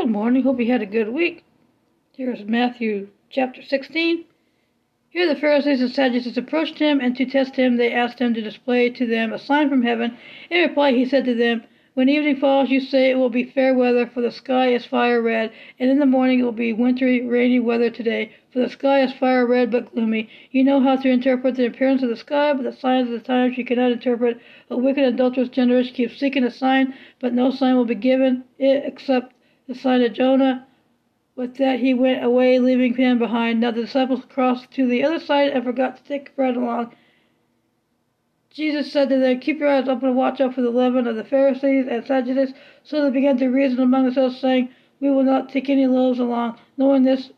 Good morning. Hope you had a good week. Here's Matthew chapter 16. Here the Pharisees and Sadducees approached him, and to test him, they asked him to display to them a sign from heaven. In reply, he said to them, When evening falls, you say it will be fair weather, for the sky is fire red, and in the morning it will be wintry, rainy weather today, for the sky is fire red but gloomy. You know how to interpret the appearance of the sky, but the signs of the times you cannot interpret. A wicked, adulterous generation keeps seeking a sign, but no sign will be given it except the sign of Jonah. With that he went away, leaving him behind. Now the disciples crossed to the other side and forgot to take bread along. Jesus said to them, Keep your eyes open and watch out for the leaven of the Pharisees and Sadducees. So they began to reason among themselves, saying, We will not take any loaves along. Knowing this,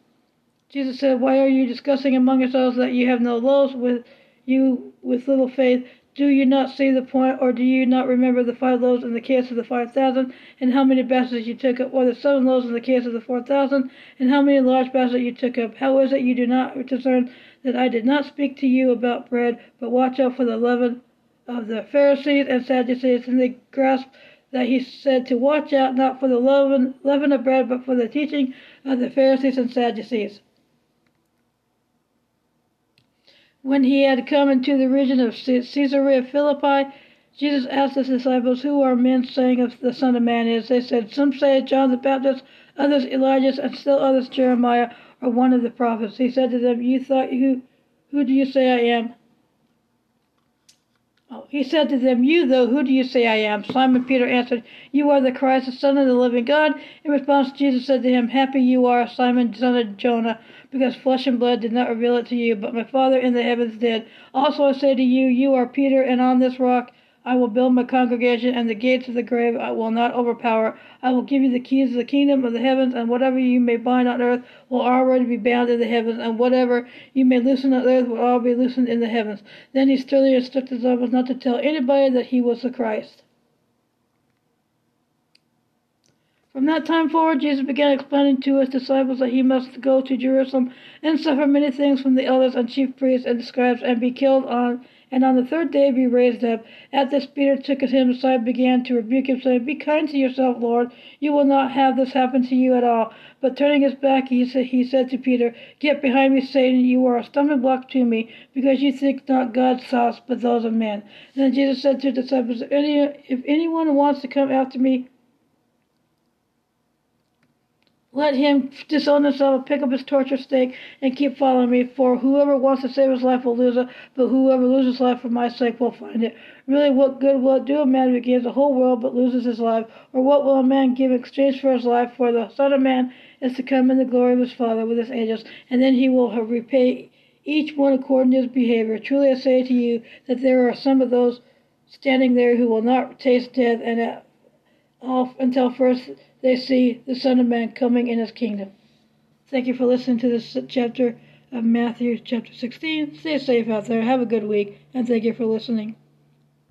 Jesus said, Why are you discussing among yourselves that you have no loaves with you with little faith? Do you not see the point, or do you not remember the five loaves in the case of the five thousand, and how many baskets you took up, or the seven loaves in the case of the four thousand, and how many large baskets you took up? How is it you do not discern that I did not speak to you about bread, but watch out for the leaven of the Pharisees and Sadducees? And they grasp that he said to watch out not for the leaven, leaven of bread, but for the teaching of the Pharisees and Sadducees. When he had come into the region of Caesarea Philippi, Jesus asked his disciples, Who are men saying of the Son of Man is? They said, Some say John the Baptist, others Elijah, and still others Jeremiah, or one of the prophets. He said to them, You thought who who do you say I am? Oh, he said to them, You though, who do you say I am? Simon Peter answered, You are the Christ, the Son of the living God. In response, Jesus said to him, Happy you are, Simon, son of Jonah because flesh and blood did not reveal it to you, but my Father in the heavens did. Also I say to you, you are Peter, and on this rock I will build my congregation, and the gates of the grave I will not overpower. I will give you the keys of the kingdom of the heavens, and whatever you may bind on earth will already be bound in the heavens, and whatever you may loosen on earth will all be loosened in the heavens. Then he sternly instructed his disciples not to tell anybody that he was the Christ. From that time forward, Jesus began explaining to his disciples that he must go to Jerusalem and suffer many things from the elders and chief priests and scribes and be killed on and on the third day be raised up. At this Peter took him aside began to rebuke him, saying, Be kind to yourself, Lord. You will not have this happen to you at all. But turning his back, he, sa- he said to Peter, Get behind me, Satan. You are a stumbling block to me, because you think not God's thoughts, but those of men. And then Jesus said to the disciples, if anyone wants to come after me, let him disown himself, pick up his torture stake, and keep following me. For whoever wants to save his life will lose it, but whoever loses his life for my sake will find it. Really, what good will it do a man who gains the whole world but loses his life? Or what will a man give in exchange for his life? For the Son of Man is to come in the glory of his Father with his angels, and then he will repay each one according to his behavior. Truly I say to you that there are some of those standing there who will not taste death and off until first they see the Son of Man coming in his kingdom. Thank you for listening to this chapter of Matthew chapter 16. Stay safe out there. Have a good week, and thank you for listening.